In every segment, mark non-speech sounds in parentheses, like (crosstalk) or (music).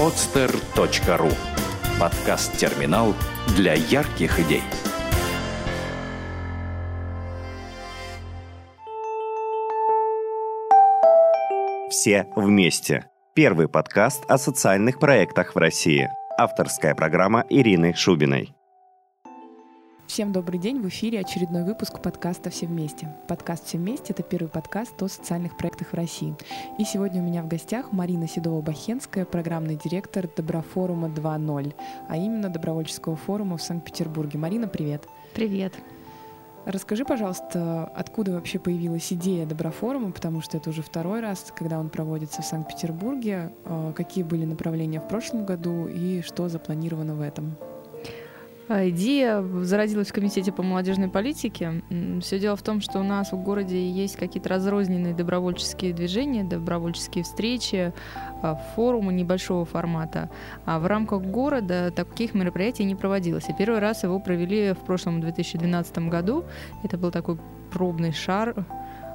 podster.ru Подкаст-терминал для ярких идей. Все вместе. Первый подкаст о социальных проектах в России. Авторская программа Ирины Шубиной. Всем добрый день, в эфире очередной выпуск подкаста «Все вместе». Подкаст «Все вместе» — это первый подкаст о социальных проектах в России. И сегодня у меня в гостях Марина Седова-Бахенская, программный директор Доброфорума 2.0, а именно Добровольческого форума в Санкт-Петербурге. Марина, привет. Привет. Расскажи, пожалуйста, откуда вообще появилась идея Доброфорума, потому что это уже второй раз, когда он проводится в Санкт-Петербурге. А, какие были направления в прошлом году и что запланировано в этом? А, идея зародилась в Комитете по молодежной политике. Все дело в том, что у нас в городе есть какие-то разрозненные добровольческие движения, добровольческие встречи, а, форумы небольшого формата. А в рамках города таких мероприятий не проводилось. И первый раз его провели в прошлом 2012 году. Это был такой пробный шар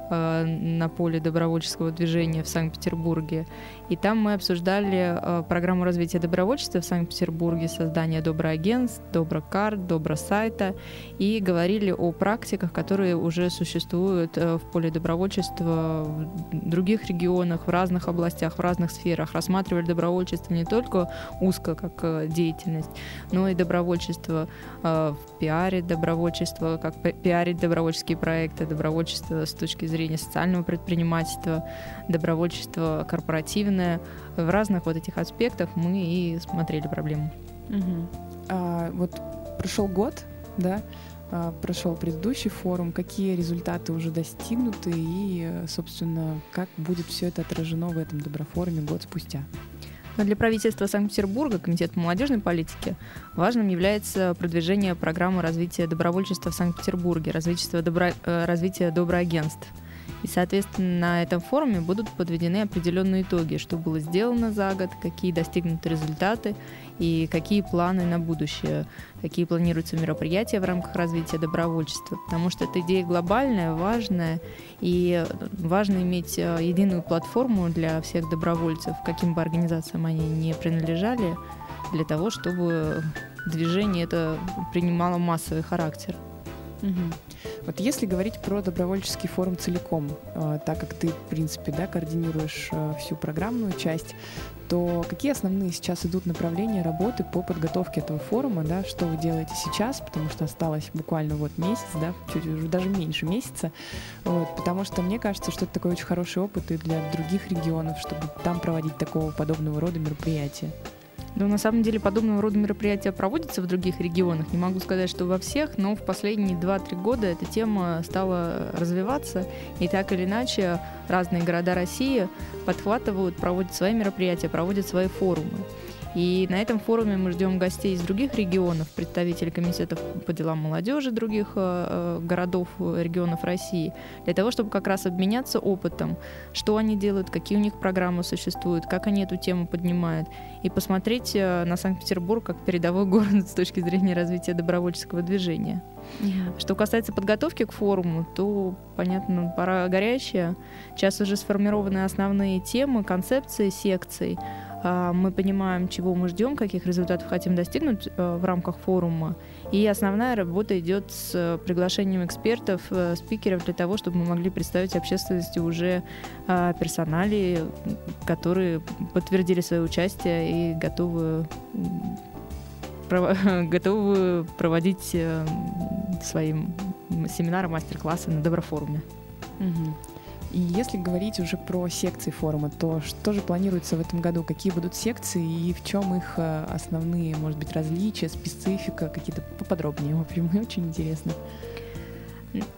Э, на поле добровольческого движения в Санкт-Петербурге. И там мы обсуждали э, программу развития добровольчества в Санкт-Петербурге, создание доброагентств, доброкарт, добросайта, и говорили о практиках, которые уже существуют э, в поле добровольчества в других регионах, в разных областях, в разных сферах. Рассматривали добровольчество не только узко как деятельность, но и добровольчество в пиаре, добровольчество, как пиарить добровольческие проекты, добровольчество с точки зрения зрения социального предпринимательства, добровольчества корпоративное. В разных вот этих аспектах мы и смотрели проблему. Угу. А, вот прошел год, да, а, прошел предыдущий форум, какие результаты уже достигнуты и, собственно, как будет все это отражено в этом доброфоруме год спустя? Но для правительства Санкт-Петербурга, Комитета молодежной политики, важным является продвижение программы развития добровольчества в Санкт-Петербурге, развитие, добро... Э, развитие доброагентств – и, соответственно, на этом форуме будут подведены определенные итоги, что было сделано за год, какие достигнуты результаты и какие планы на будущее, какие планируются мероприятия в рамках развития добровольчества. Потому что эта идея глобальная, важная, и важно иметь э, единую платформу для всех добровольцев, каким бы организациям они не принадлежали, для того, чтобы движение это принимало массовый характер. Угу. Вот если говорить про добровольческий форум целиком, э, так как ты, в принципе, да, координируешь э, всю программную часть, то какие основные сейчас идут направления работы по подготовке этого форума, да, что вы делаете сейчас, потому что осталось буквально вот месяц, да, чуть уже даже меньше месяца, вот, потому что мне кажется, что это такой очень хороший опыт и для других регионов, чтобы там проводить такого подобного рода мероприятия. Да, на самом деле подобного рода мероприятия проводятся в других регионах. Не могу сказать, что во всех, но в последние 2-3 года эта тема стала развиваться. И так или иначе разные города России подхватывают, проводят свои мероприятия, проводят свои форумы. И на этом форуме мы ждем гостей из других регионов, представителей комитетов по делам молодежи других э, э городов, регионов России, для того, чтобы как раз обменяться опытом, что они делают, какие у них программы существуют, как они эту тему поднимают, и посмотреть э, на Санкт-Петербург как передовой (laughs) город с точки зрения развития добровольческого движения. Что касается подготовки к форуму, то, понятно, пора горячая. Сейчас уже сформированы основные темы, концепции секций. А, мы понимаем, чего мы ждем, каких результатов хотим достигнуть э, в рамках форума. И основная работа идет с приглашением экспертов, э, спикеров для того, чтобы мы могли представить общественности уже а, персонали, которые подтвердили свое участие и готовы (laughs) готовы проводить э, свои семинары, мастер-классы на Доброфоруме. Угу. И если говорить уже про секции форума, то что же планируется в этом году? Какие будут секции и в чем их э, основные, может быть, различия, специфика, какие-то поподробнее? В общем, (laughs) очень интересно.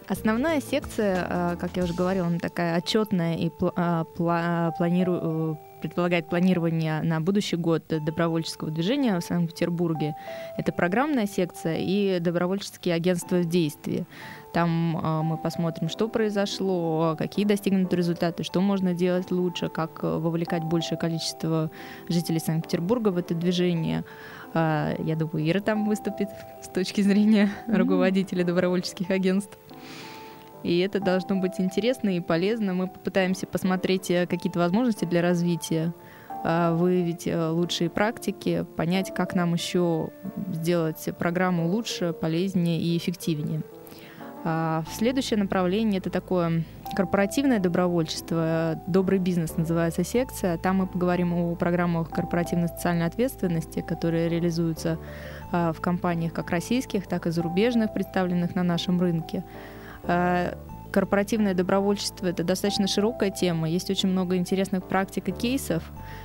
Основная секция, э, как я уже говорила, она такая отчетная и э, планирую предполагает планирование на будущий год добровольческого движения в Санкт-Петербурге. Это программная секция и добровольческие агентства в действии. Там э, мы посмотрим, что произошло, какие достигнуты результаты, что можно делать лучше, как вовлекать большее количество жителей Санкт-Петербурга в это движение. Э, я думаю, Ира там выступит (laughs) с точки зрения mm-hmm. руководителя добровольческих агентств. И это должно быть интересно и полезно. Мы попытаемся посмотреть э, какие-то возможности для развития а, выявить э, лучшие практики, понять, как нам еще сделать программу лучше, полезнее и эффективнее. А, следующее направление — это такое корпоративное добровольчество. «Добрый бизнес» называется секция. Там мы поговорим о программах корпоративной социальной ответственности, которые реализуются а, в компаниях как российских, так и зарубежных, представленных на нашем рынке корпоративное добровольчество — это достаточно широкая тема. Есть очень много интересных практик и кейсов,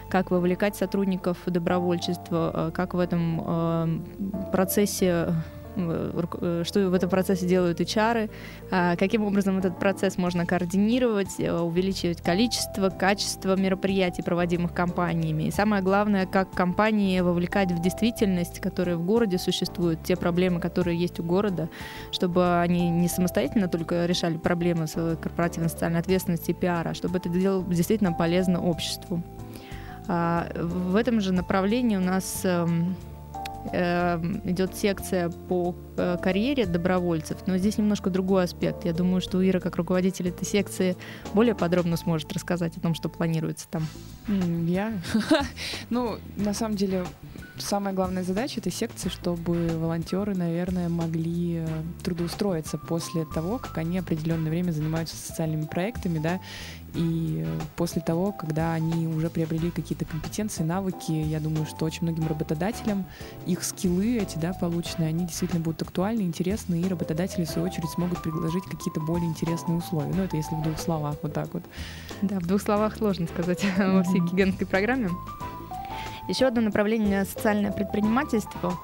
как вовлекать сотрудников в добровольчество, как в этом процессе что в этом процессе делают HR, а, каким образом этот процесс можно координировать, э, увеличивать количество, качество мероприятий, проводимых компаниями. И самое главное, как компании вовлекать в действительность, которая в городе существует, те проблемы, которые есть у города, чтобы они не самостоятельно только решали проблемы с корпоративной социальной ответственности и пиара, а чтобы это делало действительно полезно обществу. А, в этом же направлении у нас Эм, идет секция по э, карьере добровольцев, но здесь немножко другой аспект. Я думаю, что Ира, как руководитель этой секции, более подробно сможет рассказать о том, что планируется там. Я? (laughs) Ну, на самом деле, самая главная задача этой секции, чтобы волонтеры, наверное, могли э, трудоустроиться после того, как они определенное время занимаются социальными проектами, да, и э, после того, когда они уже приобрели какие-то компетенции, навыки, я думаю, что очень многим работодателям их скиллы эти, да, полученные, они действительно будут актуальны, интересны, и работодатели, в свою очередь, смогут предложить какие-то более интересные условия. Ну, это если в двух словах, вот так вот. Да, в двух словах сложно сказать (laughs) во всей гигантской программе. Еще одно направление — социальное предпринимательство —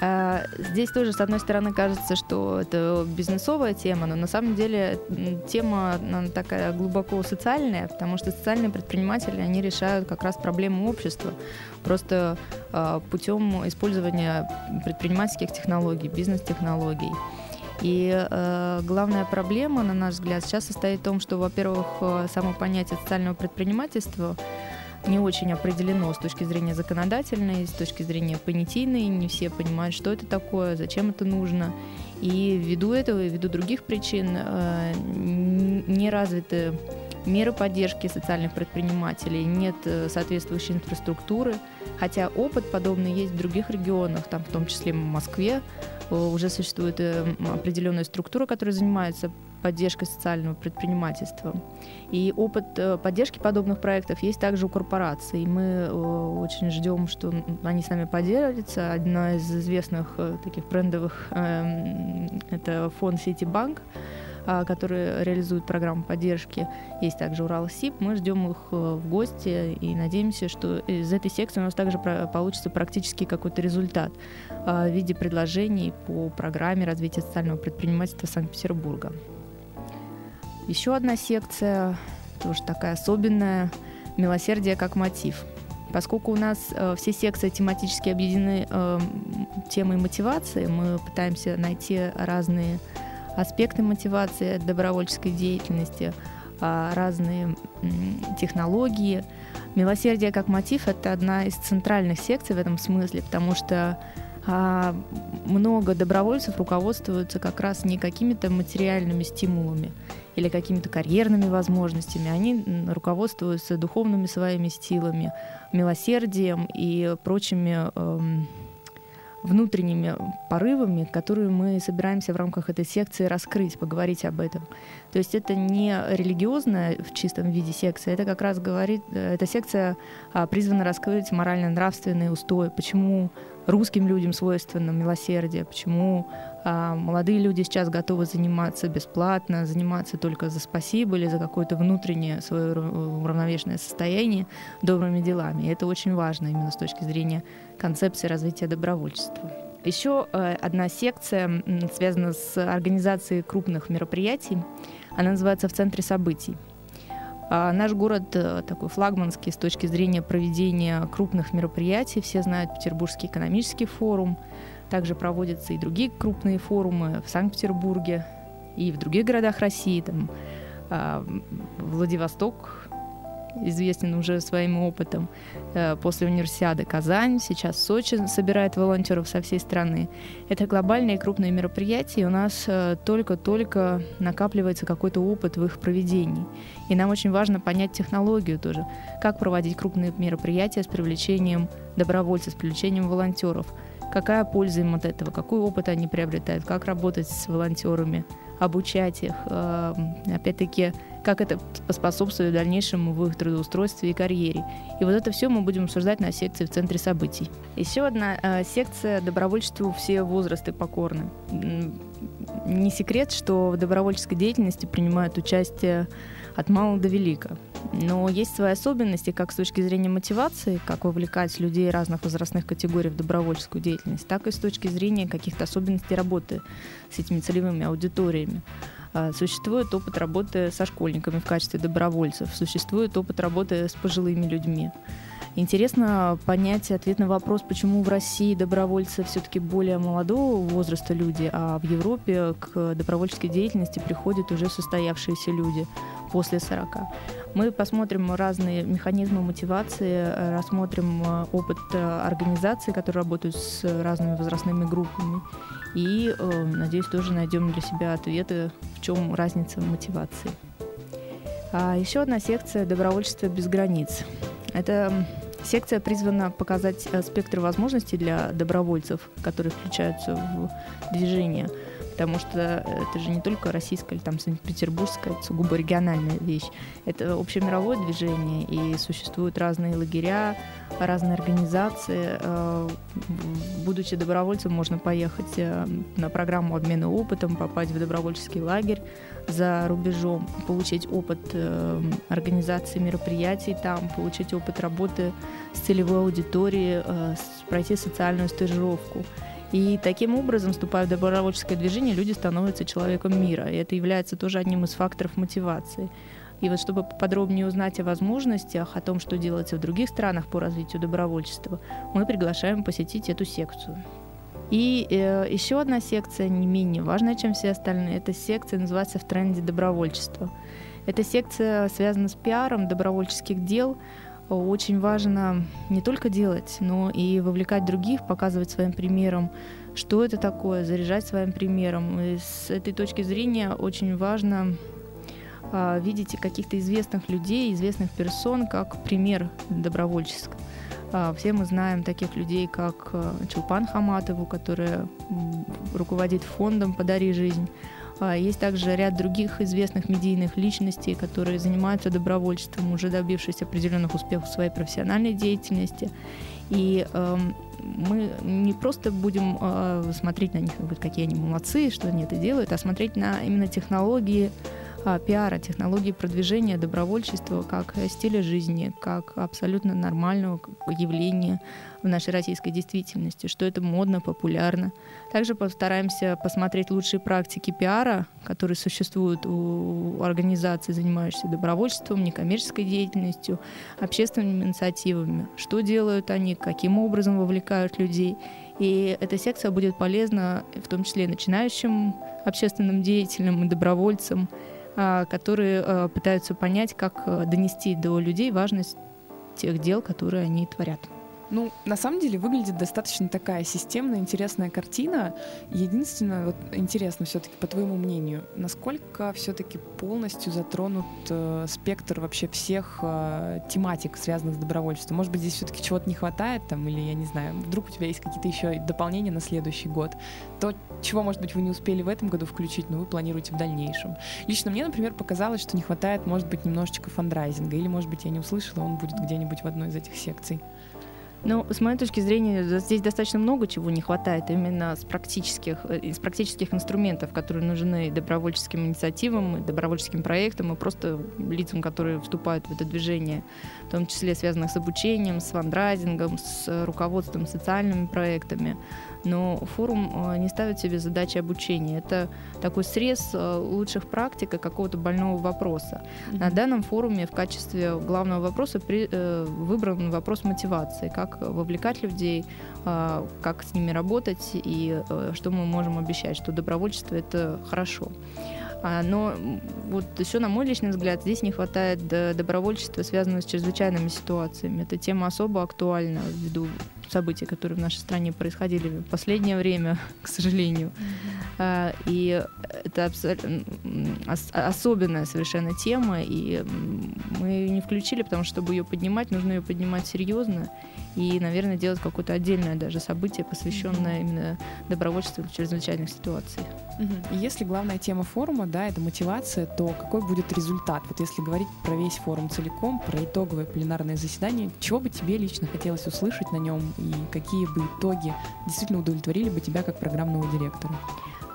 а, здесь тоже, с одной стороны, кажется, что это бизнесовая тема, но на самом деле тема она такая глубоко социальная, потому что социальные предприниматели, они решают как раз проблему общества просто а, путем использования предпринимательских технологий, бизнес-технологий. И э, главная проблема, на наш взгляд, сейчас состоит в том, что, во-первых, э, само понятие социального предпринимательства не очень определено с точки зрения законодательной, с точки зрения понятийной. Не все понимают, что это такое, зачем это нужно. И ввиду этого, и ввиду других причин э, не развиты меры поддержки социальных предпринимателей, нет э, соответствующей инфраструктуры, хотя опыт подобный есть в других регионах, там в том числе в Москве э, уже существует определенная структура, которая занимается поддержкой социального предпринимательства. И опыт э, поддержки подобных проектов есть также у корпораций. Мы э, очень ждем, что они с нами поделятся. Одна из известных э, таких брендовых эм, — это фонд Ситибанк который реализует программу поддержки. Есть также Уралсиб. Мы ждем их в гости и надеемся, что из этой секции у нас также получится практически какой-то результат в виде предложений по программе развития социального предпринимательства Санкт-Петербурга. Еще одна секция, тоже такая особенная, милосердие как мотив. Поскольку у нас э, все секции тематически объединены э, темой мотивации, мы пытаемся найти разные аспекты мотивации добровольческой деятельности, э, разные э, технологии. Милосердие как мотив — это одна из центральных секций в этом смысле, потому что а много добровольцев руководствуются как раз не какими-то материальными стимулами или какими-то карьерными возможностями. Они руководствуются духовными своими силами, милосердием и прочими эм, внутренними порывами, которые мы собираемся в рамках этой секции раскрыть, поговорить об этом. То есть это не религиозная в чистом виде секция, это как раз говорит, э, эта секция а, призвана раскрыть морально-нравственные устои, почему русским людям свойственно милосердие, почему а, молодые люди сейчас готовы заниматься бесплатно, заниматься только за спасибо или за какое-то внутреннее свое уравновешенное состояние добрыми делами. И это очень важно именно с точки зрения концепции развития добровольчества. Еще э, одна секция связана с организацией крупных мероприятий. Она называется «В центре событий». А наш город э, такой флагманский с точки зрения проведения крупных мероприятий. Все знают Петербургский экономический форум. Также проводятся и другие крупные форумы в Санкт-Петербурге и в других городах России. Там, а, Владивосток известен уже своим опытом. Э, после универсиады Казань, сейчас Сочи собирает волонтеров со всей страны. Это глобальные крупные мероприятия, и у нас э, только-только накапливается какой-то опыт в их проведении. И нам очень важно понять технологию тоже, как проводить крупные мероприятия с привлечением добровольцев, с привлечением волонтеров – какая польза им от этого, какой опыт они приобретают, как работать с волонтерами, обучать их, эм, опять-таки, как это поспособствует дальнейшему в их трудоустройстве и карьере. И вот это все мы будем обсуждать на секции в Центре событий. Еще одна э, секция добровольчеству все возрасты покорны. Не секрет, что в добровольческой деятельности принимают участие от мала до велика. Но есть свои особенности как с точки зрения мотивации, как вовлекать людей разных возрастных категорий в добровольческую деятельность, так и с точки зрения каких-то особенностей работы с этими целевыми аудиториями. А, существует опыт работы со школьниками в качестве добровольцев, существует опыт работы с пожилыми людьми. Интересно понять ответ на вопрос, почему в России добровольцы все-таки более молодого возраста люди, а в Европе к добровольческой деятельности приходят уже состоявшиеся люди после 40. Мы посмотрим разные механизмы мотивации, рассмотрим э, опыт э, организаций, которые работают с разными возрастными группами. И, э, надеюсь, тоже найдем для себя ответы, в чем разница мотивации. А еще одна секция «Добровольчество без границ». Это секция призвана показать спектр возможностей для добровольцев, которые включаются в движение – потому что это же не только российская или там санкт-петербургская, это сугубо региональная вещь. Это общемировое движение, и существуют разные лагеря, разные организации. Э, будучи добровольцем, можно поехать э, на программу обмена опытом, попасть в добровольческий лагерь за рубежом, получить опыт э, организации мероприятий там, получить опыт работы с целевой аудиторией, пройти социальную стажировку. И таким образом, вступая в добровольческое движение, люди становятся человеком мира. И это является тоже одним из факторов мотивации. И вот чтобы подробнее узнать о возможностях, о том, что делается в других странах по развитию добровольчества, мы приглашаем посетить эту секцию. И э, еще одна секция, не менее важная, чем все остальные, эта секция называется «В тренде добровольчества». Эта секция связана с пиаром добровольческих дел, очень важно не только делать, но и вовлекать других, показывать своим примером, что это такое, заряжать своим примером. И с этой точки зрения очень важно а, видеть каких-то известных людей, известных персон как пример добровольческого. А, все мы знаем таких людей, как а, Чулпан Хаматову, которая руководит фондом «Подари жизнь», есть также ряд других известных медийных личностей, которые занимаются добровольчеством, уже добившись определенных успехов в своей профессиональной деятельности. И э, мы не просто будем э, смотреть на них, какие они молодцы, что они это делают, а смотреть на именно технологии а, пиара, технологии продвижения добровольчества как стиля жизни, как абсолютно нормального явления в нашей российской действительности, что это модно, популярно. Также постараемся посмотреть лучшие практики пиара, которые существуют у организаций, занимающихся добровольчеством, некоммерческой деятельностью, общественными инициативами, что делают они, каким образом вовлекают людей. И эта секция будет полезна в том числе начинающим общественным деятелям и добровольцам, которые а, пытаются понять, как а, донести до людей важность тех дел, которые они творят. Ну, на самом деле выглядит достаточно такая системная, интересная картина. Единственное, вот интересно все-таки, по твоему мнению, насколько все-таки полностью затронут э, спектр вообще всех э, тематик, связанных с добровольчеством? Может быть, здесь все-таки чего-то не хватает, там, или я не знаю, вдруг у тебя есть какие-то еще дополнения на следующий год? То, чего, может быть, вы не успели в этом году включить, но вы планируете в дальнейшем. Лично мне, например, показалось, что не хватает, может быть, немножечко фандрайзинга, или, может быть, я не услышала, он будет где-нибудь в одной из этих секций. Ну, с моей точки зрения, здесь достаточно много чего не хватает именно с практических, э, из практических инструментов, которые нужны добровольческим инициативам, добровольческим проектам и просто лицам, которые вступают в это движение, в том числе связанных с обучением, с фандрайзингом, с руководством социальными проектами но форум э, не ставит себе задачи обучения. Это такой срез э, лучших практик и какого-то больного вопроса. Mm-hmm. На данном форуме в качестве главного вопроса при, э, выбран вопрос мотивации, как вовлекать людей, как с ними работать и что мы можем обещать, что добровольчество это хорошо. А, но вот еще, на мой личный взгляд, здесь не хватает добровольчества, связанного с чрезвычайными ситуациями. Эта тема особо актуальна ввиду событий, которые в нашей стране происходили в последнее время, (laughs) к сожалению. Mm-hmm. И это особенная совершенно тема, и мы ее не включили, потому что, чтобы ее поднимать, нужно ее поднимать серьезно и, наверное, делать какое-то отдельное даже событие, посвященное именно добровольчеству в чрезвычайных ситуациях. Если главная тема форума, да, это мотивация, то какой будет результат? Вот если говорить про весь форум целиком, про итоговое пленарное заседание, чего бы тебе лично хотелось услышать на нем и какие бы итоги действительно удовлетворили бы тебя как программного директора?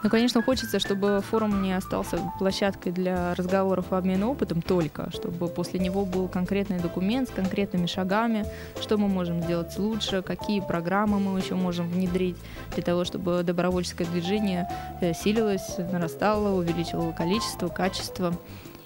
Ну, конечно, хочется, чтобы форум не остался площадкой для разговоров и обмена опытом только, чтобы после него был конкретный документ с конкретными шагами, что мы можем сделать лучше, какие программы мы еще можем внедрить для того, чтобы добровольческое движение э, силилось, нарастало, увеличивало количество, качество.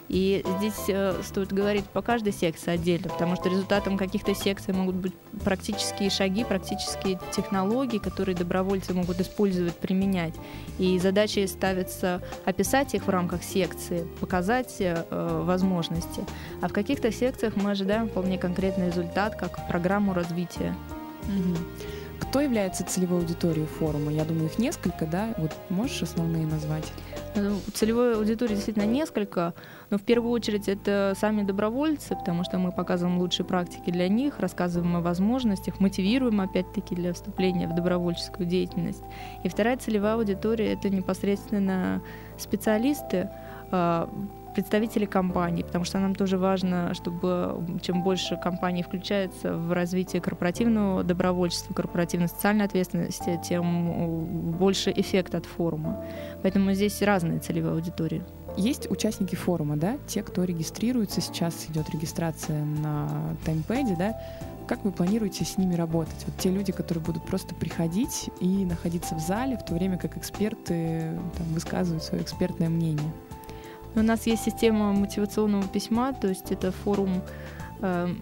И здесь э, стоит говорить по каждой секции отдельно, потому что результатом каких-то секций могут быть практические шаги, практические технологии, которые добровольцы могут использовать, применять. И задача ставится описать их в рамках секции, показать э, возможности. А в каких-то секциях мы ожидаем вполне конкретный результат, как программу развития. Mm-hmm. Кто является целевой аудиторией форума? Я думаю, их несколько, да? Вот можешь основные назвать? Ну, целевой аудитории действительно несколько, но в первую очередь это сами добровольцы, потому что мы показываем лучшие практики для них, рассказываем о возможностях, мотивируем опять-таки для вступления в добровольческую деятельность. И вторая целевая аудитория это непосредственно специалисты, а, представители компаний, потому что нам тоже важно, чтобы чем больше компаний включается в развитие корпоративного добровольчества, корпоративной социальной ответственности, тем больше эффект от форума. Поэтому здесь разные целевые аудитории. Есть участники форума, да, те, кто регистрируется, сейчас идет регистрация на таймпэде, да, как вы планируете с ними работать? Вот те люди, которые будут просто приходить и находиться в зале, в то время как эксперты там, высказывают свое экспертное мнение. У нас есть система мотивационного письма, то есть это форум, э,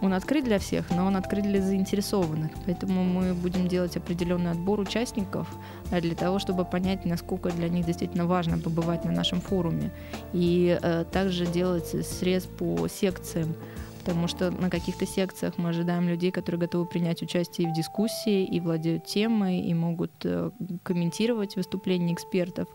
он открыт для всех, но он открыт для заинтересованных. Поэтому мы будем делать определенный отбор участников э, для того, чтобы понять, насколько для них действительно важно побывать на нашем форуме. И э, также делать срез по секциям потому что на каких-то секциях мы ожидаем людей, которые готовы принять участие в дискуссии, и владеют темой, и могут э, комментировать выступления экспертов,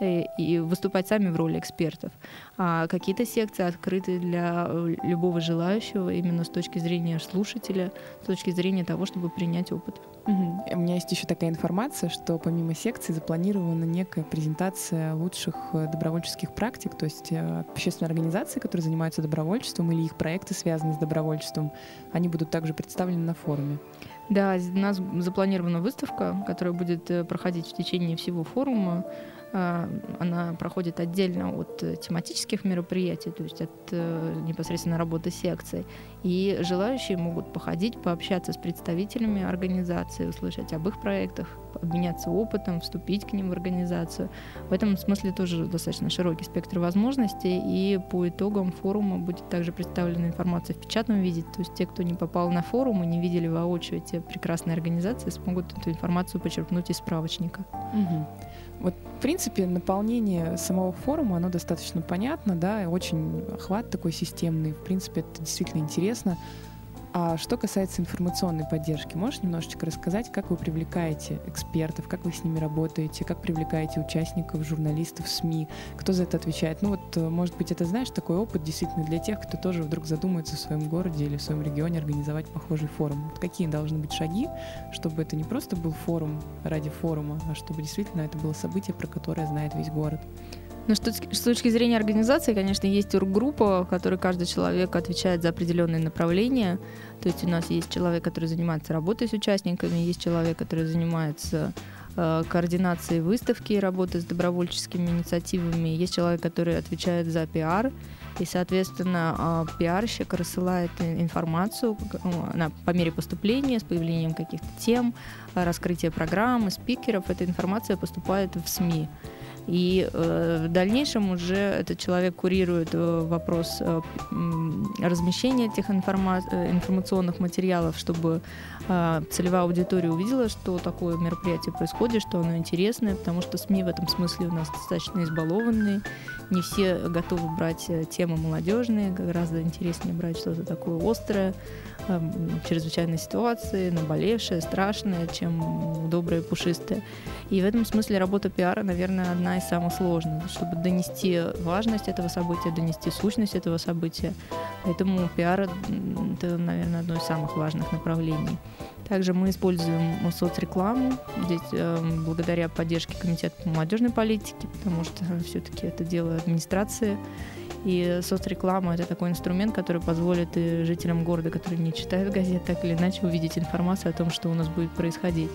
э, и выступать сами в роли экспертов. А какие-то секции открыты для э, любого желающего именно с точки зрения слушателя, с точки зрения того, чтобы принять опыт. Угу. У меня есть еще такая информация, что помимо секции запланирована некая презентация лучших добровольческих практик, то есть общественные организации, которые занимаются добровольчеством или их проекты, связаны с добровольчеством, они будут также представлены на форуме. Да, у нас запланирована выставка, которая будет э, проходить в течение всего форума. А, она проходит отдельно от э, тематических мероприятий, то есть от э, непосредственно работы секций. И желающие могут походить, пообщаться с представителями организации, услышать об их проектах, обменяться опытом, вступить к ним в организацию. В этом смысле тоже достаточно широкий спектр возможностей, и по итогам форума будет также представлена информация в печатном виде, то есть те, кто не попал на форум и не видели воочию эти прекрасные организации, смогут эту информацию почерпнуть из справочника. Угу. Вот, в принципе, наполнение самого форума, оно достаточно понятно, да, очень охват такой системный. В принципе, это действительно интересно. А что касается информационной поддержки, можешь немножечко рассказать, как вы привлекаете экспертов, как вы с ними работаете, как привлекаете участников, журналистов, СМИ, кто за это отвечает? Ну вот, э, может быть, это, знаешь, такой опыт действительно для тех, кто тоже вдруг задумается в своем городе или в своем регионе организовать похожий форум. Вот какие должны быть шаги, чтобы это не просто был форум ради форума, а чтобы действительно это было событие, про которое знает весь город? Ну, что, с точки зрения организации, конечно, есть группа, в которой каждый человек отвечает за определенные направления. То есть у нас есть человек, который занимается работой с участниками, есть человек, который занимается э, координацией выставки, работы с добровольческими инициативами, есть человек, который отвечает за пиар, и, соответственно, э, пиарщик рассылает информацию на, по мере поступления, с появлением каких-то тем, раскрытия программы, спикеров. Эта информация поступает в СМИ. И э, в дальнейшем уже этот человек курирует э, вопрос э, размещения этих информа- информационных материалов, чтобы целевая аудитория увидела, что такое мероприятие происходит, что оно интересное, потому что СМИ в этом смысле у нас достаточно избалованные. Не все готовы брать темы молодежные, гораздо интереснее брать что-то такое острое, чрезвычайной ситуации, наболевшее, страшное, чем доброе, пушистое. И в этом смысле работа пиара, наверное, одна из самых сложных, чтобы донести важность этого события, донести сущность этого события. Поэтому пиар — это, наверное, одно из самых важных направлений. Также мы используем соцрекламу, здесь э, благодаря поддержке Комитета по молодежной политике, потому что все-таки это дело администрации. И соцреклама — это такой инструмент, который позволит и жителям города, которые не читают газет, так или иначе увидеть информацию о том, что у нас будет происходить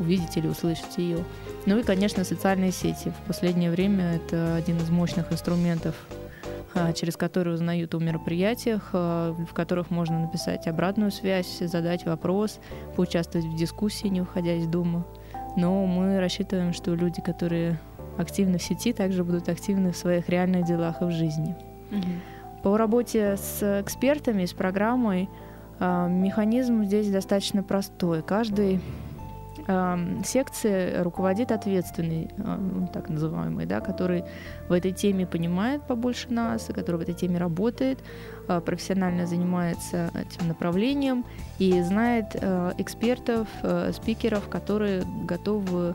увидеть или услышать ее. Ну и, конечно, социальные сети. В последнее время это один из мощных инструментов, а, через который узнают о мероприятиях, а, в которых можно написать обратную связь, задать вопрос, поучаствовать в дискуссии, не уходя из дома. Но мы рассчитываем, что люди, которые активны в сети, также будут активны в своих реальных делах и в жизни. Угу. По работе с экспертами, с программой, а, механизм здесь достаточно простой. Каждый секции руководит ответственный, ну, так называемый, да, который в этой теме понимает побольше нас, который в этой теме работает, а, профессионально занимается этим направлением и знает а, экспертов, спикеров, которые готовы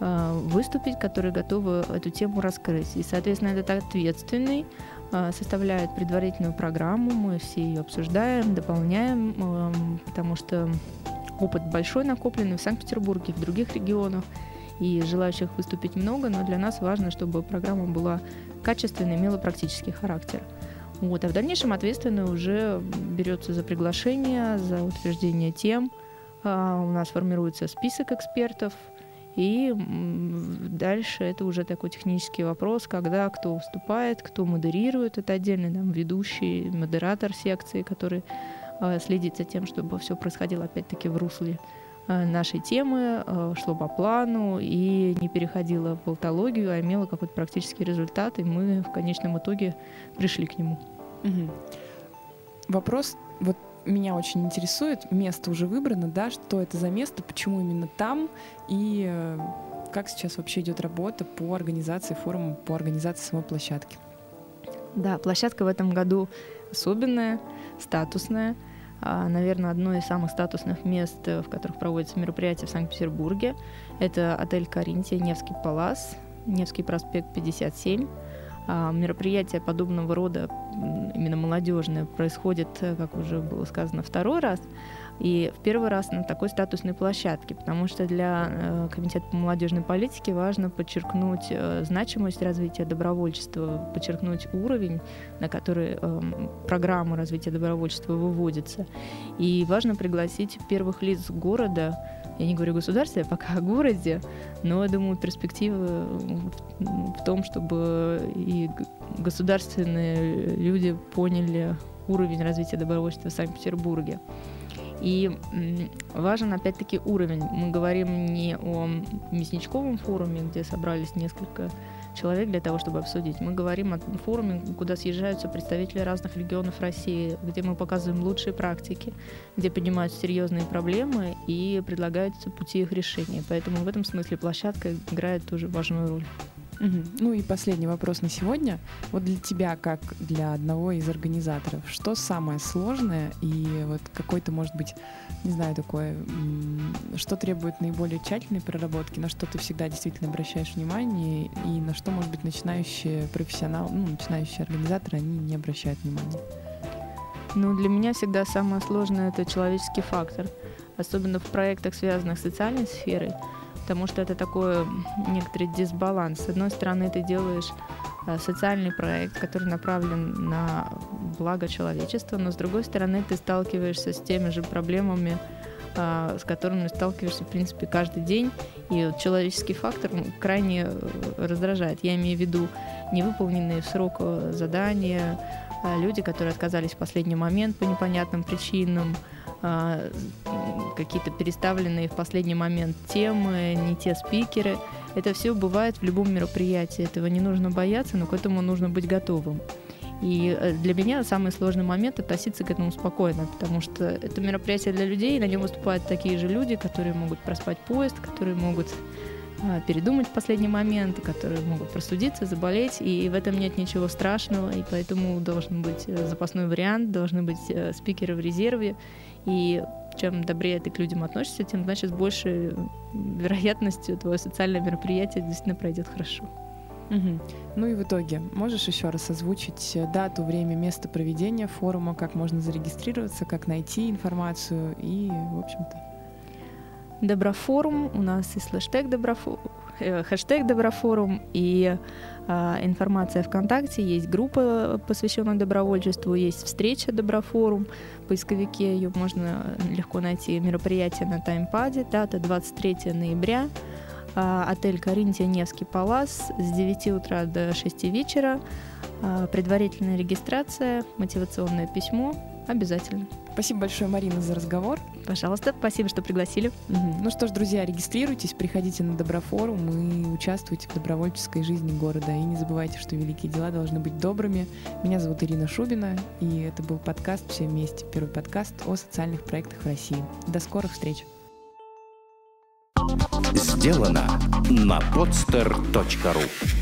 выступить, которые готовы эту тему раскрыть. И, соответственно, этот ответственный составляет предварительную программу, мы все ее обсуждаем, дополняем, потому что опыт большой накопленный в Санкт-Петербурге, в других регионах, и желающих выступить много, но для нас важно, чтобы программа была качественной, имела практический характер. Вот, а в дальнейшем ответственный уже берется за приглашение, за утверждение тем. А, у нас формируется список экспертов, и дальше это уже такой технический вопрос, когда кто выступает, кто модерирует, это отдельный там, ведущий, модератор секции, который следить за тем, чтобы все происходило опять-таки в русле э, нашей темы, э, шло по плану и не переходило в болтологию, а имело какой-то практический результат, и мы в конечном итоге пришли к нему. Угу. Вопрос, вот меня очень интересует, место уже выбрано, да, что это за место, почему именно там, и как сейчас вообще идет работа по организации форума, по организации самой площадки? Да, площадка в этом году особенная, статусная. А, наверное, одно из самых статусных мест, э, в которых проводятся мероприятия в Санкт-Петербурге. Это отель «Каринтия», Невский Палас, Невский проспект 57. А, мероприятия подобного рода, именно молодежные, происходят, э, как уже было сказано, второй раз. И в первый раз на такой статусной площадке, потому что для э, Комитета по молодежной политике важно подчеркнуть э, значимость развития добровольчества, подчеркнуть уровень, на который э, программа развития добровольчества выводится. И важно пригласить первых лиц города, я не говорю государстве, а пока (laughs) о городе, но я думаю, перспективы в том, чтобы и государственные люди поняли уровень развития добровольчества в Санкт-Петербурге. И важен опять-таки уровень. Мы говорим не о мясничковом форуме, где собрались несколько человек для того, чтобы обсудить. Мы говорим о форуме, куда съезжаются представители разных регионов России, где мы показываем лучшие практики, где поднимаются серьезные проблемы и предлагаются пути их решения. Поэтому в этом смысле площадка играет тоже важную роль. Угу. Ну и последний вопрос на сегодня. Вот для тебя, как для одного из организаторов, что самое сложное и вот какой-то, может быть, не знаю, такое, что требует наиболее тщательной проработки, на что ты всегда действительно обращаешь внимание и на что, может быть, начинающие профессионалы, ну, начинающие организаторы, они не обращают внимания? Ну, для меня всегда самое сложное — это человеческий фактор. Особенно в проектах, связанных с социальной сферой потому что это такой некоторый дисбаланс. С одной стороны, ты делаешь э, социальный проект, который направлен на благо человечества, но с другой стороны, ты сталкиваешься с теми же проблемами, э, с которыми сталкиваешься, в принципе, каждый день. И вот человеческий фактор крайне э, раздражает. Я имею в виду невыполненные в срок задания, люди, которые отказались в последний момент по непонятным причинам, а, какие-то переставленные в последний момент темы, не те спикеры. Это все бывает в любом мероприятии. Этого не нужно бояться, но к этому нужно быть готовым. И э, для меня самый сложный момент относиться к этому спокойно, потому что это мероприятие для людей, на нем выступают такие же люди, которые могут проспать поезд, которые могут а, передумать в последний момент, которые могут простудиться, заболеть, и в этом нет ничего страшного, и поэтому должен быть э, запасной вариант, должны быть э, спикеры в резерве, и чем добрее ты к людям относишься, тем, значит, с большей вероятностью твое социальное мероприятие действительно пройдет хорошо. Угу. Ну и в итоге, можешь еще раз озвучить э, дату, время, место проведения форума, как можно зарегистрироваться, как найти информацию и, в общем-то. Доброфорум, у нас и слэштег Доброфорум, э, хэштег Доброфорум, и э, информация ВКонтакте, есть группа, посвященная добровольчеству, есть встреча Доброфорум, в поисковике ее можно легко найти, мероприятие на таймпаде, дата 23 ноября, а, отель Каринтия Невский Палас с 9 утра до 6 вечера. А, предварительная регистрация, мотивационное письмо обязательно. Спасибо большое, Марина, за разговор. Пожалуйста, спасибо, что пригласили. Угу. Ну что ж, друзья, регистрируйтесь, приходите на Доброфорум и участвуйте в добровольческой жизни города. И не забывайте, что великие дела должны быть добрыми. Меня зовут Ирина Шубина, и это был подкаст «Все вместе», первый подкаст о социальных проектах в России. До скорых встреч! Сделано на podster.ru